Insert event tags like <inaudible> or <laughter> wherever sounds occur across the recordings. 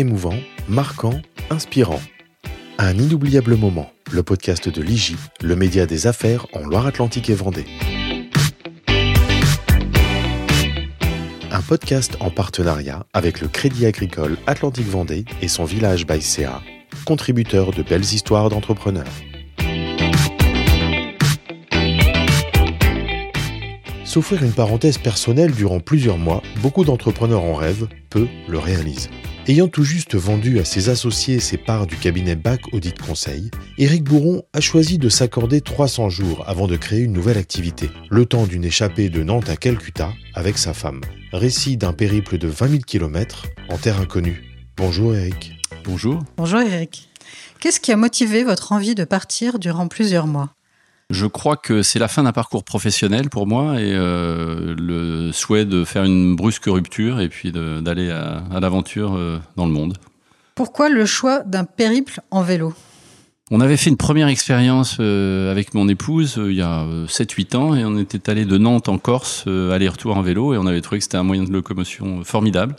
émouvant, marquant, inspirant. Un inoubliable moment, le podcast de l'IGI, le média des affaires en Loire-Atlantique et Vendée. Un podcast en partenariat avec le Crédit Agricole Atlantique Vendée et son village Baïséa, contributeur de belles histoires d'entrepreneurs. S'offrir une parenthèse personnelle durant plusieurs mois, beaucoup d'entrepreneurs en rêvent, peu le réalisent. Ayant tout juste vendu à ses associés ses parts du cabinet BAC Audit Conseil, Éric Bourron a choisi de s'accorder 300 jours avant de créer une nouvelle activité, le temps d'une échappée de Nantes à Calcutta avec sa femme. Récit d'un périple de 20 000 km en terre inconnue. Bonjour Éric. Bonjour. Bonjour Éric. Qu'est-ce qui a motivé votre envie de partir durant plusieurs mois? Je crois que c'est la fin d'un parcours professionnel pour moi et euh, le souhait de faire une brusque rupture et puis d'aller à, l'aventure euh, dans le monde. Pourquoi le choix d'un périple en vélo? On avait fait une première expérience euh, avec mon épouse il y a 7-8 ans et on était allé de Nantes en Corse, aller-retour en vélo et on avait trouvé que c'était un moyen de locomotion formidable.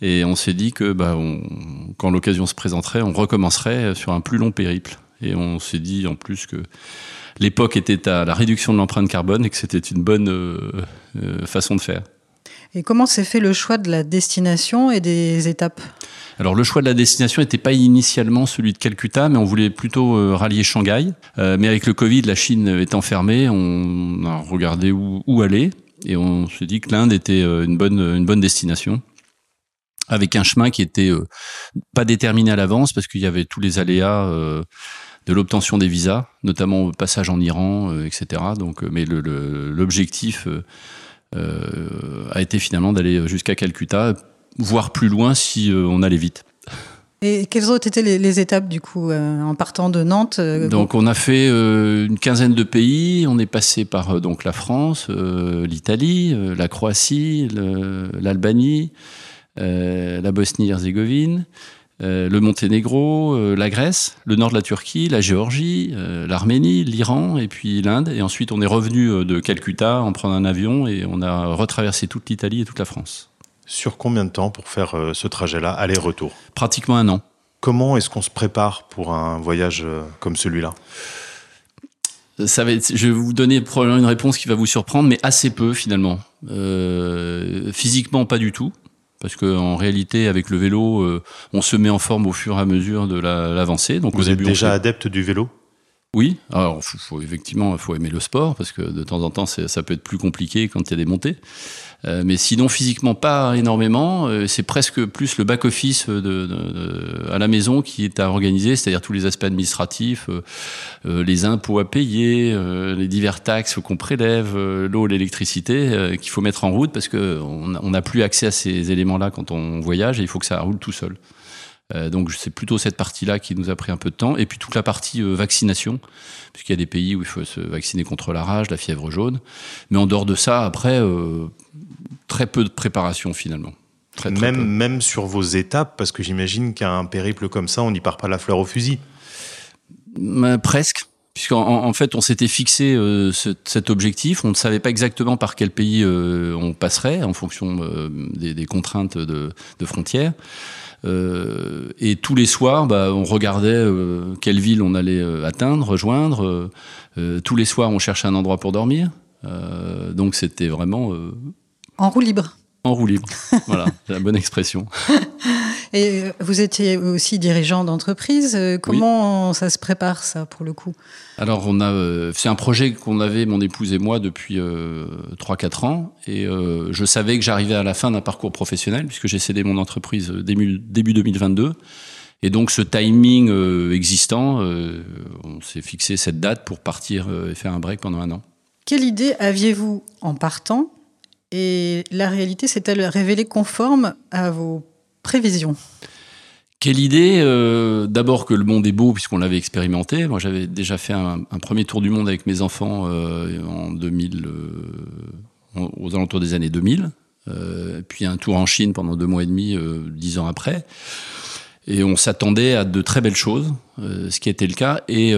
Et on s'est dit que bah, quand l'occasion se présenterait, on recommencerait sur un plus long périple. Et on s'est dit en plus que l'époque était à la réduction de l'empreinte carbone et que c'était une bonne euh, euh, façon de faire. Et comment s'est fait le choix de la destination et des étapes? Alors le choix de la destination n'était pas initialement celui de Calcutta, mais on voulait plutôt euh, rallier Shanghai. mais avec le Covid, la Chine étant fermée, on a regardé où, où aller et on s'est dit que l'Inde était une bonne, une bonne destination avec un chemin qui était pas déterminé à l'avance parce qu'il y avait tous les aléas de l'obtention des visas, notamment au passage en Iran, euh, etc. Donc, euh, mais l'objectif euh, a été finalement d'aller jusqu'à Calcutta, voire plus loin si on allait vite. Et quelles ont été les, étapes du coup en partant de Nantes Donc on a fait une quinzaine de pays. On est passé par donc la France, l'Italie, la Croatie, l'Albanie, la Bosnie-Herzégovine, euh, le Monténégro, euh, la Grèce, le nord de la Turquie, la Géorgie, euh, l'Arménie, l'Iran et puis l'Inde. Et ensuite, on est revenu de Calcutta en prenant un avion et on a retraversé toute l'Italie et toute la France. Sur combien de temps pour faire ce trajet-là, aller-retour? Pratiquement un an. Comment est-ce qu'on se prépare pour un voyage comme celui-là? Ça va être, je vais vous donner probablement une réponse qui va vous surprendre, mais assez peu finalement. physiquement, pas du tout parce qu'en réalité, avec le vélo, euh, on se met en forme au fur et à mesure de l'avancée. Donc, vous êtes déjà adepte du vélo? Oui, alors effectivement, il faut aimer le sport parce que de temps en temps, ça peut être plus compliqué quand il y a des montées. Euh, mais sinon, physiquement, pas énormément. Euh, c'est presque plus le back-office à la maison qui est à organiser, c'est-à-dire tous les aspects administratifs, euh, les impôts à payer, les divers taxes qu'on prélève, l'eau, l'électricité, qu'il faut mettre en route parce qu'on n'a plus accès à ces éléments-là quand on voyage et il faut que ça roule tout seul. Euh, donc c'est plutôt cette partie-là qui nous a pris un peu de temps. Et puis toute la partie euh, vaccination, puisqu'il y a des pays où il faut se vacciner contre la rage, la fièvre jaune. Mais en dehors de ça, après, euh, très peu de préparation finalement. même, même sur vos étapes, parce que j'imagine qu'un périple comme ça, on n'y part pas la fleur au fusil. presque. Puisqu'en en fait, on s'était fixé cet objectif, on ne savait pas exactement par quel pays on passerait en fonction des, contraintes de, de frontières. Euh, et tous les soirs, bah, on regardait euh, quelle ville on allait euh, atteindre, rejoindre. tous les soirs, on cherchait un endroit pour dormir. donc c'était vraiment... en roue libre. En roue libre, voilà, <laughs> c'est la bonne expression. <laughs> Et vous étiez aussi dirigeant d'entreprise. Comment ça se prépare ça pour le coup? Alors on a, c'est un projet qu'on avait mon épouse et moi depuis euh, 3-4 ans, et euh, je savais que j'arrivais à la fin d'un parcours professionnel puisque j'ai cédé mon entreprise début, début 2022. Et donc ce timing euh, existant, euh, on s'est fixé cette date pour partir et faire un break pendant un an. Quelle idée aviez-vous en partant et la réalité s'est-elle révélée conforme à vos prévisions quelle idée euh, D'abord que le monde est beau puisqu'on l'avait expérimenté. Moi, j'avais déjà fait un, premier tour du monde avec mes enfants euh, en 2000, euh, aux alentours des années 2000. puis un tour en Chine pendant deux mois et demi, dix ans après. Et on s'attendait à de très belles choses, ce qui était le cas. Et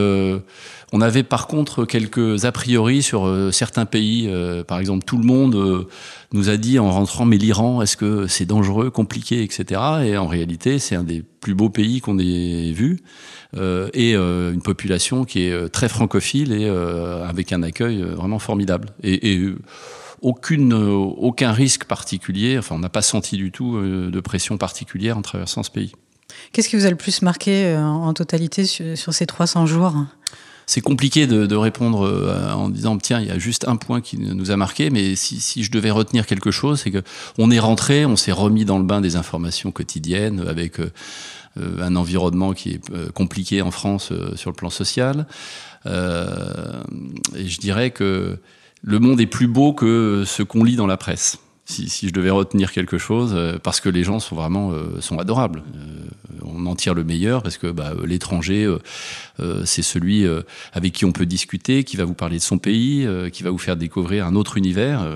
on avait par contre quelques a priori sur euh, certains pays. Euh, par exemple, tout le monde euh, nous a dit en rentrant, mais l'Iran, est-ce que c'est dangereux, compliqué, etc. Et en réalité, c'est un des plus beaux pays qu'on ait vu. et une population qui est très francophile et avec un accueil vraiment formidable. Et, et aucune, aucun risque particulier. Enfin, on n'a pas senti du tout de pression particulière en traversant ce pays. Qu'est-ce qui vous a le plus marqué en totalité sur, ces 300 jours? C'est compliqué de, répondre euh, en disant tiens il y a juste un point qui nous a marqué mais si, je devais retenir quelque chose c'est que on est rentré on s'est remis dans le bain des informations quotidiennes avec euh, euh, un environnement qui est compliqué en France sur le plan social. Et je dirais que le monde est plus beau que ce qu'on lit dans la presse si, je devais retenir quelque chose, euh, parce que les gens sont vraiment euh, sont adorables. Euh, on en tire le meilleur parce que bah, l'étranger, c'est celui avec qui on peut discuter, qui va vous parler de son pays, qui va vous faire découvrir un autre univers.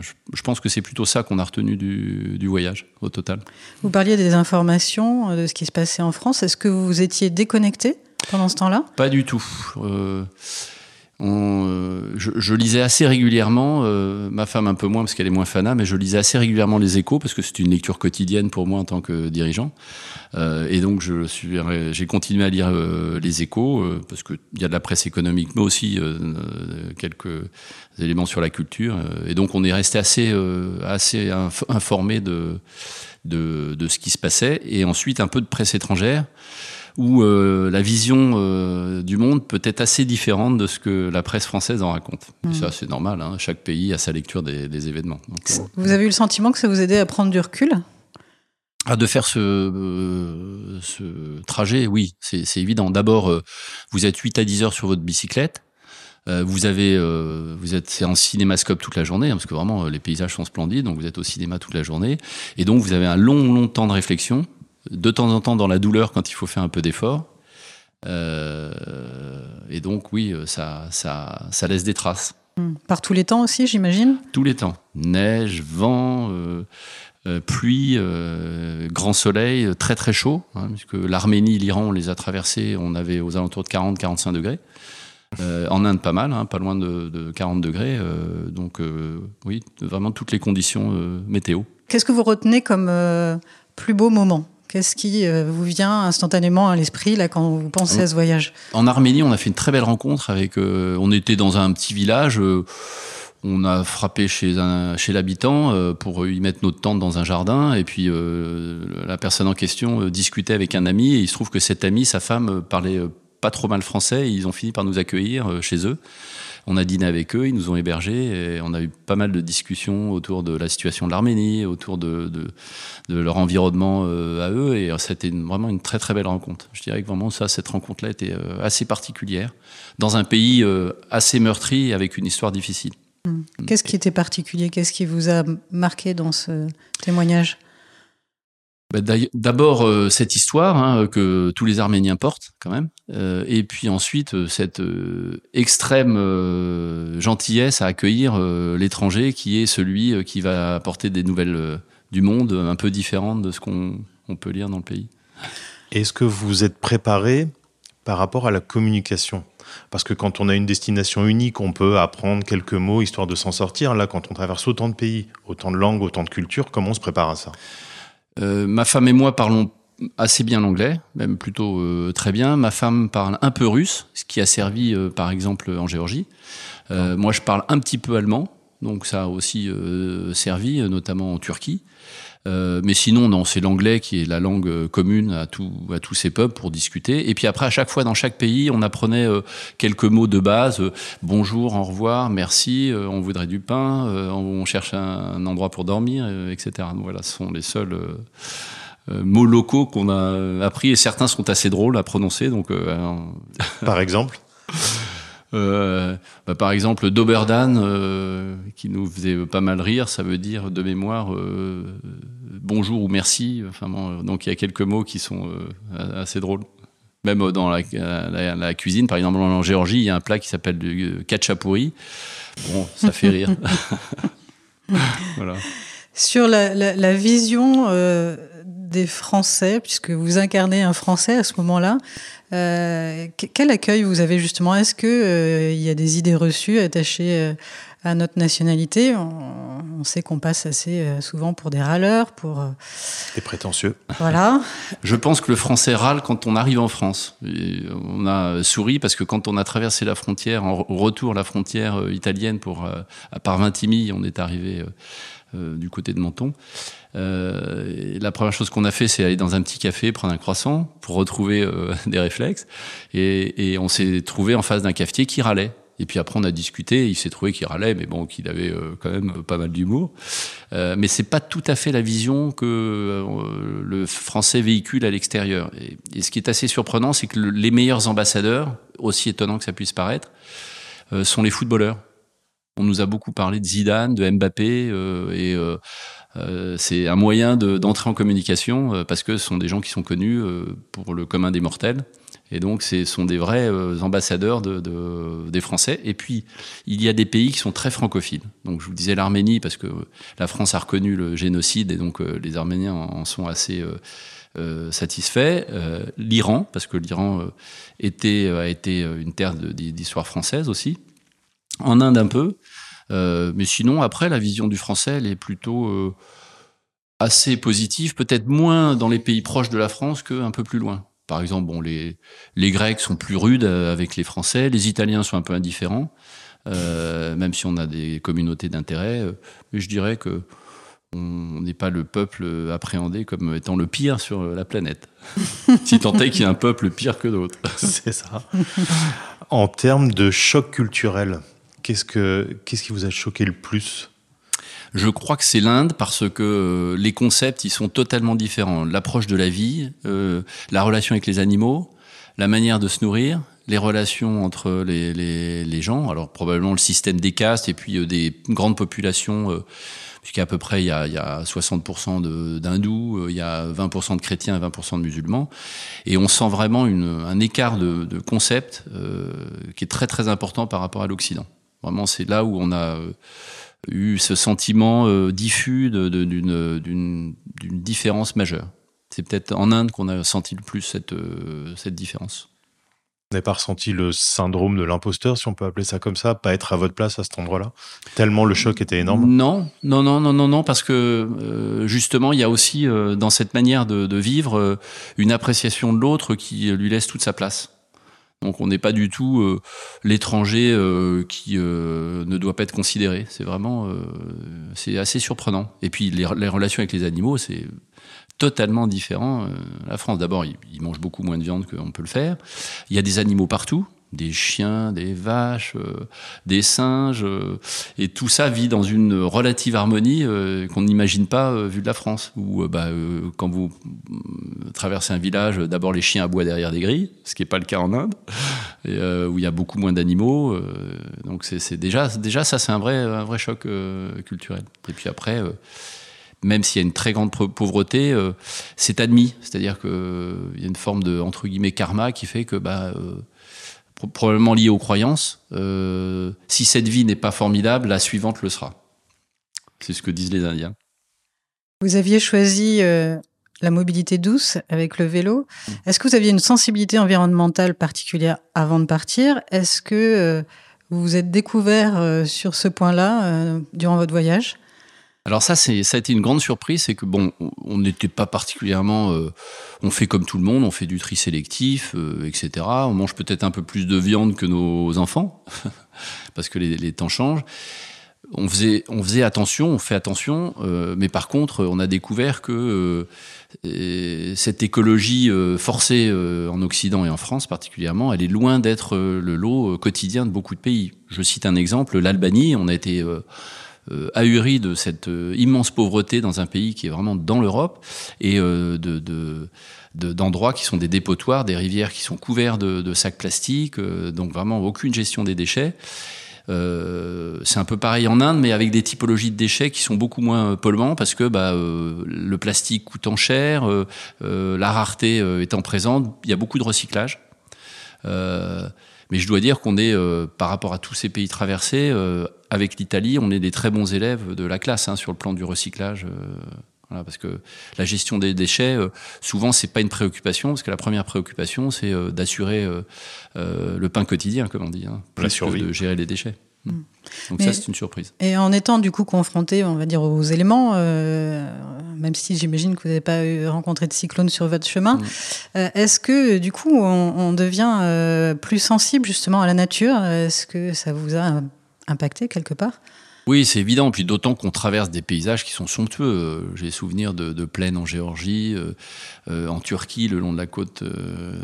Je, pense que c'est plutôt ça qu'on a retenu du, du, voyage au total. Vous parliez des informations de ce qui se passait en France. Est-ce que vous étiez déconnecté pendant ce temps-là? Pas du tout. Euh, je, lisais assez régulièrement, euh, ma femme un peu moins parce qu'elle est moins fana, mais je lisais assez régulièrement les échos parce que c'est une lecture quotidienne pour moi en tant que dirigeant. Euh, et donc j'ai continué à lire les échos parce qu'il y a de la presse économique, mais aussi quelques éléments sur la culture. et donc on est resté assez, assez informé de, de ce qui se passait. Et ensuite un peu de presse étrangère où euh, la vision euh, du monde peut être assez différente de ce que la presse française en raconte. Et mm. ça, c'est normal. Hein. chaque pays a sa lecture des, événements. Euh, vous avez eu le sentiment que ça vous aidait à prendre du recul? Ah, de faire ce, ce trajet, oui, c'est évident. D'abord, vous êtes 8 à 10 heures sur votre bicyclette. vous avez, vous êtes en cinémascope toute la journée, hein, parce que vraiment les paysages sont splendides, donc vous êtes au cinéma toute la journée, et donc vous avez un long, long temps de réflexion de temps en temps dans la douleur quand il faut faire un peu d'effort. Euh, et donc oui, ça, ça, ça laisse des traces. Hmm. Par tous les temps aussi, j'imagine Tous les temps. Neige, vent, euh, euh, pluie, grand soleil, très très chaud, hein, puisque l'Arménie, l'Iran, on les a traversés, on avait aux alentours de 40-45 degrés. en Inde, pas mal, hein, pas loin de, de 40 degrés. donc oui, vraiment toutes les conditions météo. Qu'est-ce que vous retenez comme plus beau moment Qu'est-ce qui euh, vous vient instantanément à l'esprit là quand vous pensez à ce voyage? En Arménie, on a fait une très belle rencontre avec. Euh, on était dans un petit village. Euh, on a frappé chez chez l'habitant pour y mettre notre tente dans un jardin et puis la personne en question discutait avec un ami et il se trouve que cet ami, sa femme parlait pas trop mal français ils ont fini par nous accueillir chez eux. On a dîné avec eux, ils nous ont hébergés et on a eu pas mal de discussions autour de la situation de l'Arménie, autour de, leur environnement euh, à eux et c'était vraiment une très très belle rencontre. Je dirais que vraiment ça, cette rencontre-là était euh, assez particulière dans un pays euh, assez meurtri avec une histoire difficile. Qu'est-ce qui était particulier? Qu'est-ce qui vous a marqué dans ce témoignage? Bah, d'abord euh, cette histoire hein, que tous les Arméniens portent quand même, euh, et puis ensuite euh, cette extrême gentillesse à accueillir l'étranger qui est celui qui va apporter des nouvelles du monde un peu différentes de ce qu'on peut lire dans le pays. Est-ce que vous êtes préparé par rapport à la communication? Parce que quand on a une destination unique, on peut apprendre quelques mots histoire de s'en sortir. Là, quand on traverse autant de pays, autant de langues, autant de cultures, comment on se prépare à ça? Ma femme et moi parlons assez bien l'anglais, même plutôt euh, très bien. Ma femme parle un peu russe, ce qui a servi euh, par exemple en Géorgie. moi, je parle un petit peu allemand, donc ça a aussi servi, notamment en Turquie. Euh, mais sinon, non, c'est l'anglais qui est la langue euh, commune à, tout, à tous ces peuples pour discuter. Et puis après, à chaque fois, dans chaque pays, on apprenait euh, quelques mots de base. bonjour, au revoir, merci, on voudrait du pain, on cherche un, endroit pour dormir, etc. Donc voilà, ce sont les seuls mots locaux qu'on a appris et certains sont assez drôles à prononcer. Donc, Par exemple? <laughs> Euh, bah, par exemple, Doberdan, euh, qui nous faisait pas mal rire, ça veut dire de mémoire euh, bonjour ou merci. Enfin, donc il y a quelques mots qui sont assez drôles. Même dans la, cuisine, par exemple en Géorgie, il y a un plat qui s'appelle du ketchapouri. Bon, ça fait rire. <laughs> <laughs> voilà. Sur la, vision des Français, puisque vous incarnez un Français à ce moment-là, euh, quel accueil vous avez justement? Est-ce qu'il euh, y a des idées reçues attachées euh, à notre nationalité? On, on, sait qu'on passe assez euh, souvent pour des râleurs, pour... Des prétentieux. Voilà. <laughs> Je pense que le français râle quand on arrive en France. Et on a souri parce que quand on a traversé la frontière, en, au retour la frontière italienne pour, à part Vintimille, on est arrivé euh, du côté de Menton. Euh, la première chose qu'on a fait, c'est aller dans un petit café, prendre un croissant pour retrouver euh, <laughs> des réflexes. Et, et on s'est trouvé en face d'un cafetier qui râlait. Et puis après, on a discuté. Il s'est trouvé qu'il râlait, mais bon, qu'il avait euh, quand même pas mal d'humour. Euh, mais c'est pas tout à fait la vision que euh, le français véhicule à l'extérieur. Et, et, ce qui est assez surprenant, c'est que le, les meilleurs ambassadeurs, aussi étonnant que ça puisse paraître, euh, sont les footballeurs. On nous a beaucoup parlé de Zidane, de Mbappé, euh, et euh, euh, c'est un moyen d'entrer de, en communication parce que ce sont des gens qui sont connus pour le commun des mortels. Et donc, ce sont des vrais ambassadeurs de, de, des Français. Et puis, il y a des pays qui sont très francophiles. Donc, je vous disais l'Arménie parce que la France a reconnu le génocide et donc les Arméniens en sont assez satisfaits. L'Iran, parce que l'Iran était a été une terre d'histoire française aussi en Inde un peu. Euh, mais sinon, après, la vision du français, elle est plutôt euh, assez positive, peut-être moins dans les pays proches de la France qu'un peu plus loin. Par exemple, bon, les, les Grecs sont plus rudes euh, avec les Français, les Italiens sont un peu indifférents, euh, même si on a des communautés d'intérêt. Mais je dirais que on n'est pas le peuple appréhendé comme étant le pire sur la planète. <laughs> si tant est qu'il y a un peuple pire que d'autres. C'est ça. En termes de choc culturel, Qu'est-ce, que, qu'est-ce qui vous a choqué le plus? Je crois que c'est l'Inde parce que euh, les concepts ils sont totalement différents. L'approche de la vie, euh, la relation avec les animaux, la manière de se nourrir, les relations entre les, les, gens. Alors probablement le système des castes et puis euh, des grandes populations. Euh, puisqu'à peu près il y a, il y a 60% d'hindous, euh, il y a 20% de chrétiens et 20% de musulmans, et on sent vraiment une, un écart de, de concept euh, qui est très très important par rapport à l'Occident. Vraiment, c'est là où on a euh, eu ce sentiment euh, diffus d'une différence majeure. C'est peut-être en Inde qu'on a senti le plus cette, euh, cette différence. Vous n'avez pas ressenti le syndrome de l'imposteur, si on peut appeler ça comme ça, pas être à votre place à cet endroit-là? Tellement le choc était énorme? Non, non, non, non, non, non parce que euh, justement, il y a aussi dans cette manière de, de vivre une appréciation de l'autre qui lui laisse toute sa place. Donc on n'est pas du tout euh, l'étranger euh, qui euh, ne doit pas être considéré. C'est vraiment, c'est assez surprenant. Et puis les, relations avec les animaux, c'est totalement différent. la France, d'abord, ils mangent beaucoup moins de viande qu'on peut le faire. Il y a des animaux partout des chiens, des vaches, euh, des singes, euh, et tout ça vit dans une relative harmonie euh, qu'on n'imagine pas vu de la France. Où bah, quand vous traversez un village, d'abord les chiens aboient derrière des grilles, ce qui n'est pas le cas en Inde, où il y a beaucoup moins d'animaux. donc c'est déjà, déjà ça, c'est un vrai, un vrai choc culturel. Et puis après même s'il y a une très grande pauvreté, c'est admis. C'est-à-dire qu'il y a une forme de entre guillemets karma qui fait que bah, probablement lié aux croyances. Euh, si cette vie n'est pas formidable, la suivante le sera. C'est ce que disent les Indiens. Vous aviez choisi euh, la mobilité douce avec le vélo. Est-ce que vous aviez une sensibilité environnementale particulière avant de partir? Est-ce que euh, vous vous êtes découvert sur ce point-là durant votre voyage? Alors ça, ça a été une grande surprise, c'est que bon, on n'était pas particulièrement, euh, on fait comme tout le monde, on fait du tri sélectif, euh, etc. On mange peut-être un peu plus de viande que nos enfants <laughs> parce que les, temps changent. On faisait, on faisait attention, on fait attention, euh, mais par contre, on a découvert que euh, cette écologie forcée en Occident et en France particulièrement, elle est loin d'être le lot quotidien de beaucoup de pays. Je cite un exemple, l'Albanie, on a été ahuri de cette euh, immense pauvreté dans un pays qui est vraiment dans l'Europe et euh, de, de d'endroits de, qui sont des dépotoirs, des rivières qui sont couverts de, sacs plastiques, euh, donc vraiment aucune gestion des déchets. Euh, c'est un peu pareil en Inde, mais avec des typologies de déchets qui sont beaucoup moins polluants parce que bah, euh, le plastique coûtant cher, euh, la rareté étant présente, il y a beaucoup de recyclage. Mais je dois dire qu'on est, par rapport à tous ces pays traversés, avec l'Italie, on est des très bons élèves de la classe hein, sur le plan du recyclage. Voilà, parce que la gestion des déchets, souvent, c'est pas une préoccupation, parce que la première préoccupation, c'est d'assurer le pain quotidien, comme on dit, hein, la survie. de gérer les déchets. Mm. Donc ça, c'est une surprise. Et en étant du coup confronté, on va dire, aux éléments, euh, même si j'imagine que vous n'avez pas rencontré de cyclone sur votre chemin, mm. euh, est-ce que du coup, on, devient euh, plus sensible justement à la nature? Est-ce que ça vous a impacté quelque part? Oui, c'est évident. Puis d'autant qu'on traverse des paysages qui sont somptueux. Euh, j'ai souvenir de, de, plaines en Géorgie, euh, euh, en Turquie, le long de la côte de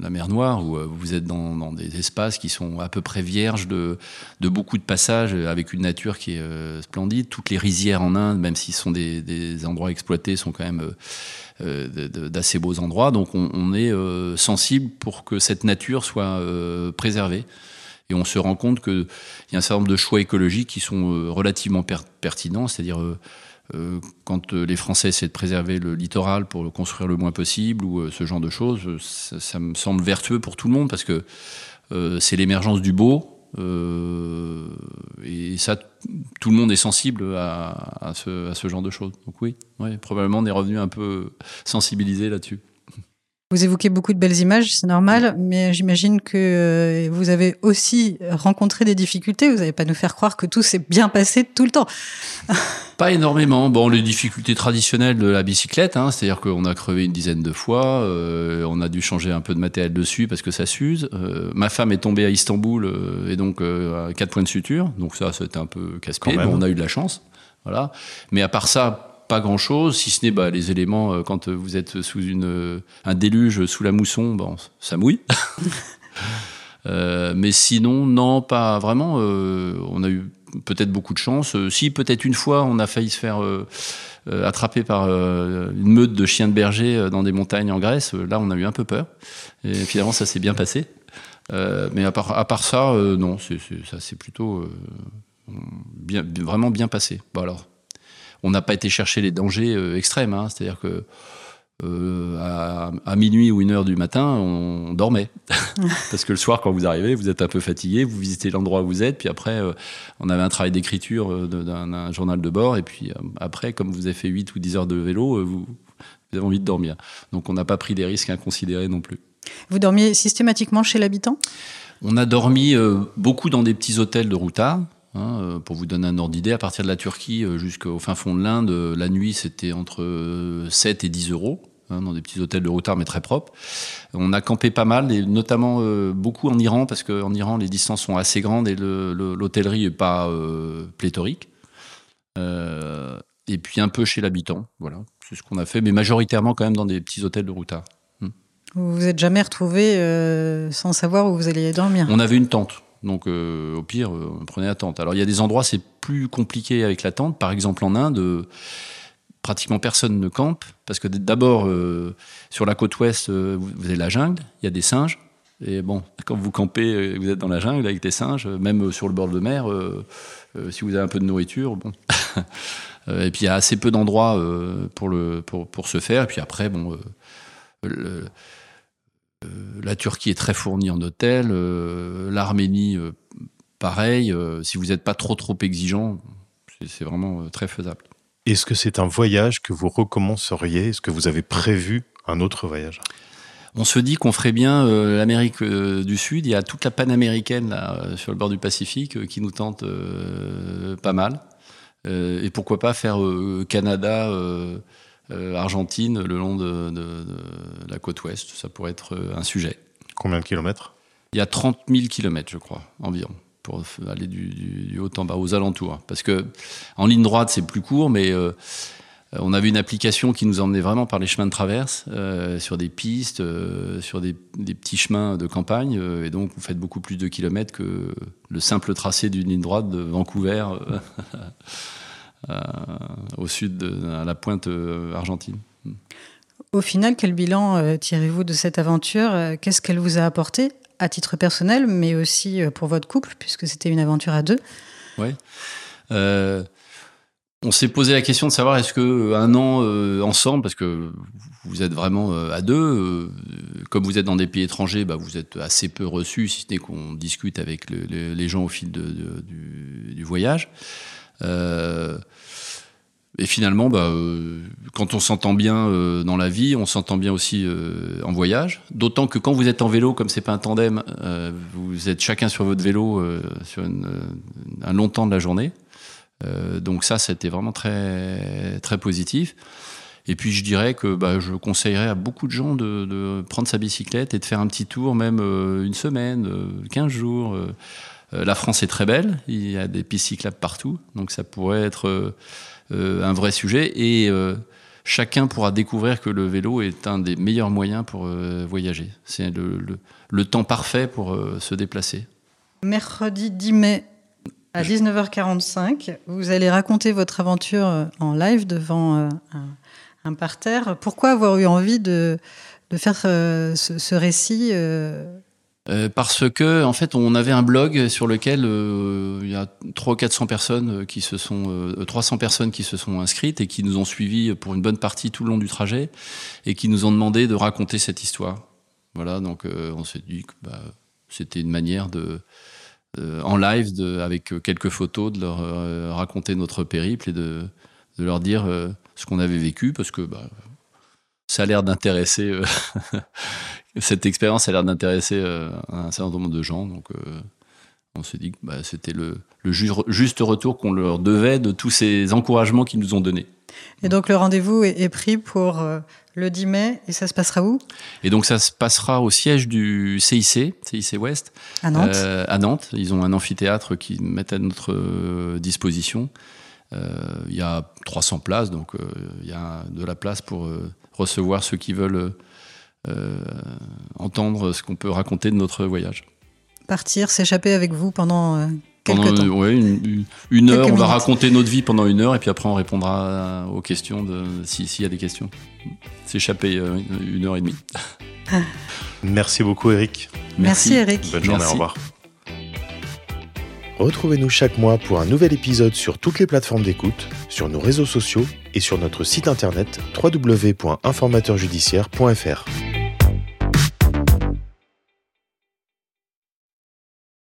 la mer Noire, où vous êtes dans, des espaces qui sont à peu près vierges de, beaucoup de passages, avec une nature qui est splendide. Toutes les rizières en Inde, même s'ils sont des, des, endroits exploités, sont quand même d'assez beaux endroits. Donc on, on est sensible pour que cette nature soit préservée. Et on se rend compte qu'il y a un certain nombre de choix écologiques qui sont euh, relativement pertinents, c'est-à-dire euh, euh, quand les Français essaient de préserver le littoral pour le construire le moins possible ou ce genre de choses, ça, me semble vertueux pour tout le monde parce que c'est l'émergence du beau. et ça, tout le monde est sensible à, ce, genre de choses. Donc oui, oui probablement on est revenu un peu sensibilisé là-dessus. Vous évoquez beaucoup de belles images, c'est normal, mais j'imagine que euh, vous avez aussi rencontré des difficultés. Vous n'allez pas nous faire croire que tout s'est bien passé tout le temps. <laughs> Pas énormément. Bon, les difficultés traditionnelles de la bicyclette, hein, c'est-à-dire qu'on a crevé une dizaine de fois, euh, on a dû changer un peu de matériel dessus parce que ça s'use. Euh, ma femme est tombée à Istanbul et donc à quatre points de suture, donc ça c'était un peu casse-pied. on a eu de la chance, voilà. Mais à part ça, pas grand chose, si ce n'est bah, les éléments euh, quand vous êtes sous une, euh, un déluge sous la mousson, ça mouille. <laughs> euh, mais sinon, non, pas vraiment. Euh, on a eu peut-être beaucoup de chance. si peut-être une fois, on a failli se faire attraper par une meute de chiens de berger dans des montagnes en Grèce. Là, on a eu un peu peur. Et finalement, ça s'est bien passé. mais à part, ça, non, c'est, ça s'est plutôt bien, vraiment bien passé. Bon alors on n'a pas été chercher les dangers euh, extrêmes. Hein. C'est-à-dire que euh, à, minuit ou une heure du matin, on dormait. <laughs> Parce que le soir, quand vous arrivez, vous êtes un peu fatigué, vous visitez l'endroit où vous êtes, puis après, euh, on avait un travail d'écriture d'un journal de bord, et puis après, comme vous avez fait 8 ou 10 heures de vélo, vous, avez envie de dormir. Donc on n'a pas pris des risques inconsidérés non plus. Vous dormiez systématiquement chez l'habitant? On a dormi beaucoup dans des petits hôtels de routard. Hein, euh, pour vous donner un ordre d'idée, à partir de la Turquie euh, jusqu'au fin fond de l'Inde, euh, la nuit c'était entre 7 et 10 euros. Hein, dans des petits hôtels de routard mais très propres. On a campé pas mal, et notamment beaucoup en Iran, parce qu'en Iran les distances sont assez grandes et l'hôtellerie n'est pas pléthorique. et puis un peu chez l'habitant, voilà, c'est ce qu'on a fait, mais majoritairement quand même dans des petits hôtels de routard. Hmm. Vous vous êtes jamais retrouvé sans savoir où vous alliez dormir? On avait une tente. Donc, euh, au pire, euh, prenez la tente. Alors, il y a des endroits, c'est plus compliqué avec la tente. Par exemple, en Inde, euh, pratiquement personne ne campe. Parce que d'abord, sur la côte ouest, vous avez la jungle, il y a des singes. Et bon, quand vous campez, vous êtes dans la jungle avec des singes, même sur le bord de mer, si vous avez un peu de nourriture, bon. <laughs> et puis, il y a assez peu d'endroits pour, se faire. Et puis après, bon. La Turquie est très fournie en hôtels, euh, l'Arménie euh, pareil. si vous n'êtes pas trop trop exigeant, c'est vraiment très faisable. Est-ce que c'est un voyage que vous recommenceriez? Est-ce que vous avez prévu un autre voyage? On se dit qu'on ferait bien l'Amérique du Sud. Il y a toute la panaméricaine là, sur le bord du Pacifique qui nous tente pas mal. et pourquoi pas faire Canada, euh, Argentine, le long de, la côte ouest. Ça pourrait être euh, un sujet. Combien de kilomètres? Il y a 30 000 kilomètres, je crois, environ, pour aller du, haut en bas, aux alentours. Parce que en ligne droite, c'est plus court, mais euh, on avait une application qui nous emmenait vraiment par les chemins de traverse, sur des pistes, sur des, petits chemins de campagne. et donc, vous faites beaucoup plus de kilomètres que le simple tracé d'une ligne droite de Vancouver. <laughs> Euh, au sud, de, à la pointe euh, argentine. Au final, quel bilan euh, tirez-vous de cette aventure Qu'est-ce qu'elle vous a apporté à titre personnel, mais aussi pour votre couple, puisque c'était une aventure à deux? Oui. on s'est posé la question de savoir est-ce que un an ensemble, parce que vous êtes vraiment à deux, comme vous êtes dans des pays étrangers, bah, vous êtes assez peu reçus, si ce n'est qu'on discute avec les gens au fil de, du, du, voyage. Et finalement, bah, euh, quand on s'entend bien euh, dans la vie, on s'entend bien aussi euh, en voyage. D'autant que quand vous êtes en vélo, comme c'est pas un tandem, vous êtes chacun sur votre vélo sur un long temps de la journée. donc ça, c'était vraiment très très positif. Et puis je dirais que bah, je conseillerais à beaucoup de gens de, prendre sa bicyclette et de faire un petit tour, même une semaine, 15 jours. La France est très belle, il y a des pistes cyclables partout, donc ça pourrait être euh, un vrai sujet et euh, chacun pourra découvrir que le vélo est un des meilleurs moyens pour euh, voyager. C'est le, temps parfait pour se déplacer. Mercredi 10 mai à 19h45, vous allez raconter votre aventure en live devant un, parterre. Pourquoi avoir eu envie de, faire ce, récit euh, parce que en fait on avait un blog sur lequel euh, il y a 300 400 personnes euh, qui se sont 300 personnes qui se sont inscrites et qui nous ont suivis pour une bonne partie tout le long du trajet et qui nous ont demandé de raconter cette histoire. Voilà, donc on s'est dit que bah, c'était une manière de en live avec quelques photos de leur raconter notre périple et de, de leur dire ce qu'on avait vécu parce que bah, ça a l'air d'intéresser <laughs> cette expérience a l'air d'intéresser euh, un certain nombre de gens. Donc, euh, on s'est dit que bah, c'était le, juste retour qu'on leur devait de tous ces encouragements qu'ils nous ont donnés. Et donc, le rendez-vous est, pris pour euh, le 10 mai. Et ça se passera où? Et donc, ça se passera au siège du CIC, CIC Ouest. À Nantes À Nantes. Ils ont un amphithéâtre qu'ils mettent à notre disposition. Il y a 300 places, donc il y a de la place pour recevoir ceux qui veulent euh, entendre ce qu'on peut raconter de notre voyage. Partir, s'échapper avec vous pendant euh, quelques pendant, temps. une, heure, on va raconter notre vie pendant une heure et puis après on répondra aux questions de s'il y a des questions. S'échapper euh, une heure et demie. Merci beaucoup Eric. Merci, Eric. Bonne journée, au revoir. Retrouvez-nous chaque mois pour un nouvel épisode sur toutes les plateformes d'écoute, sur nos réseaux sociaux et sur notre site internet www.informateurjudiciaire.fr.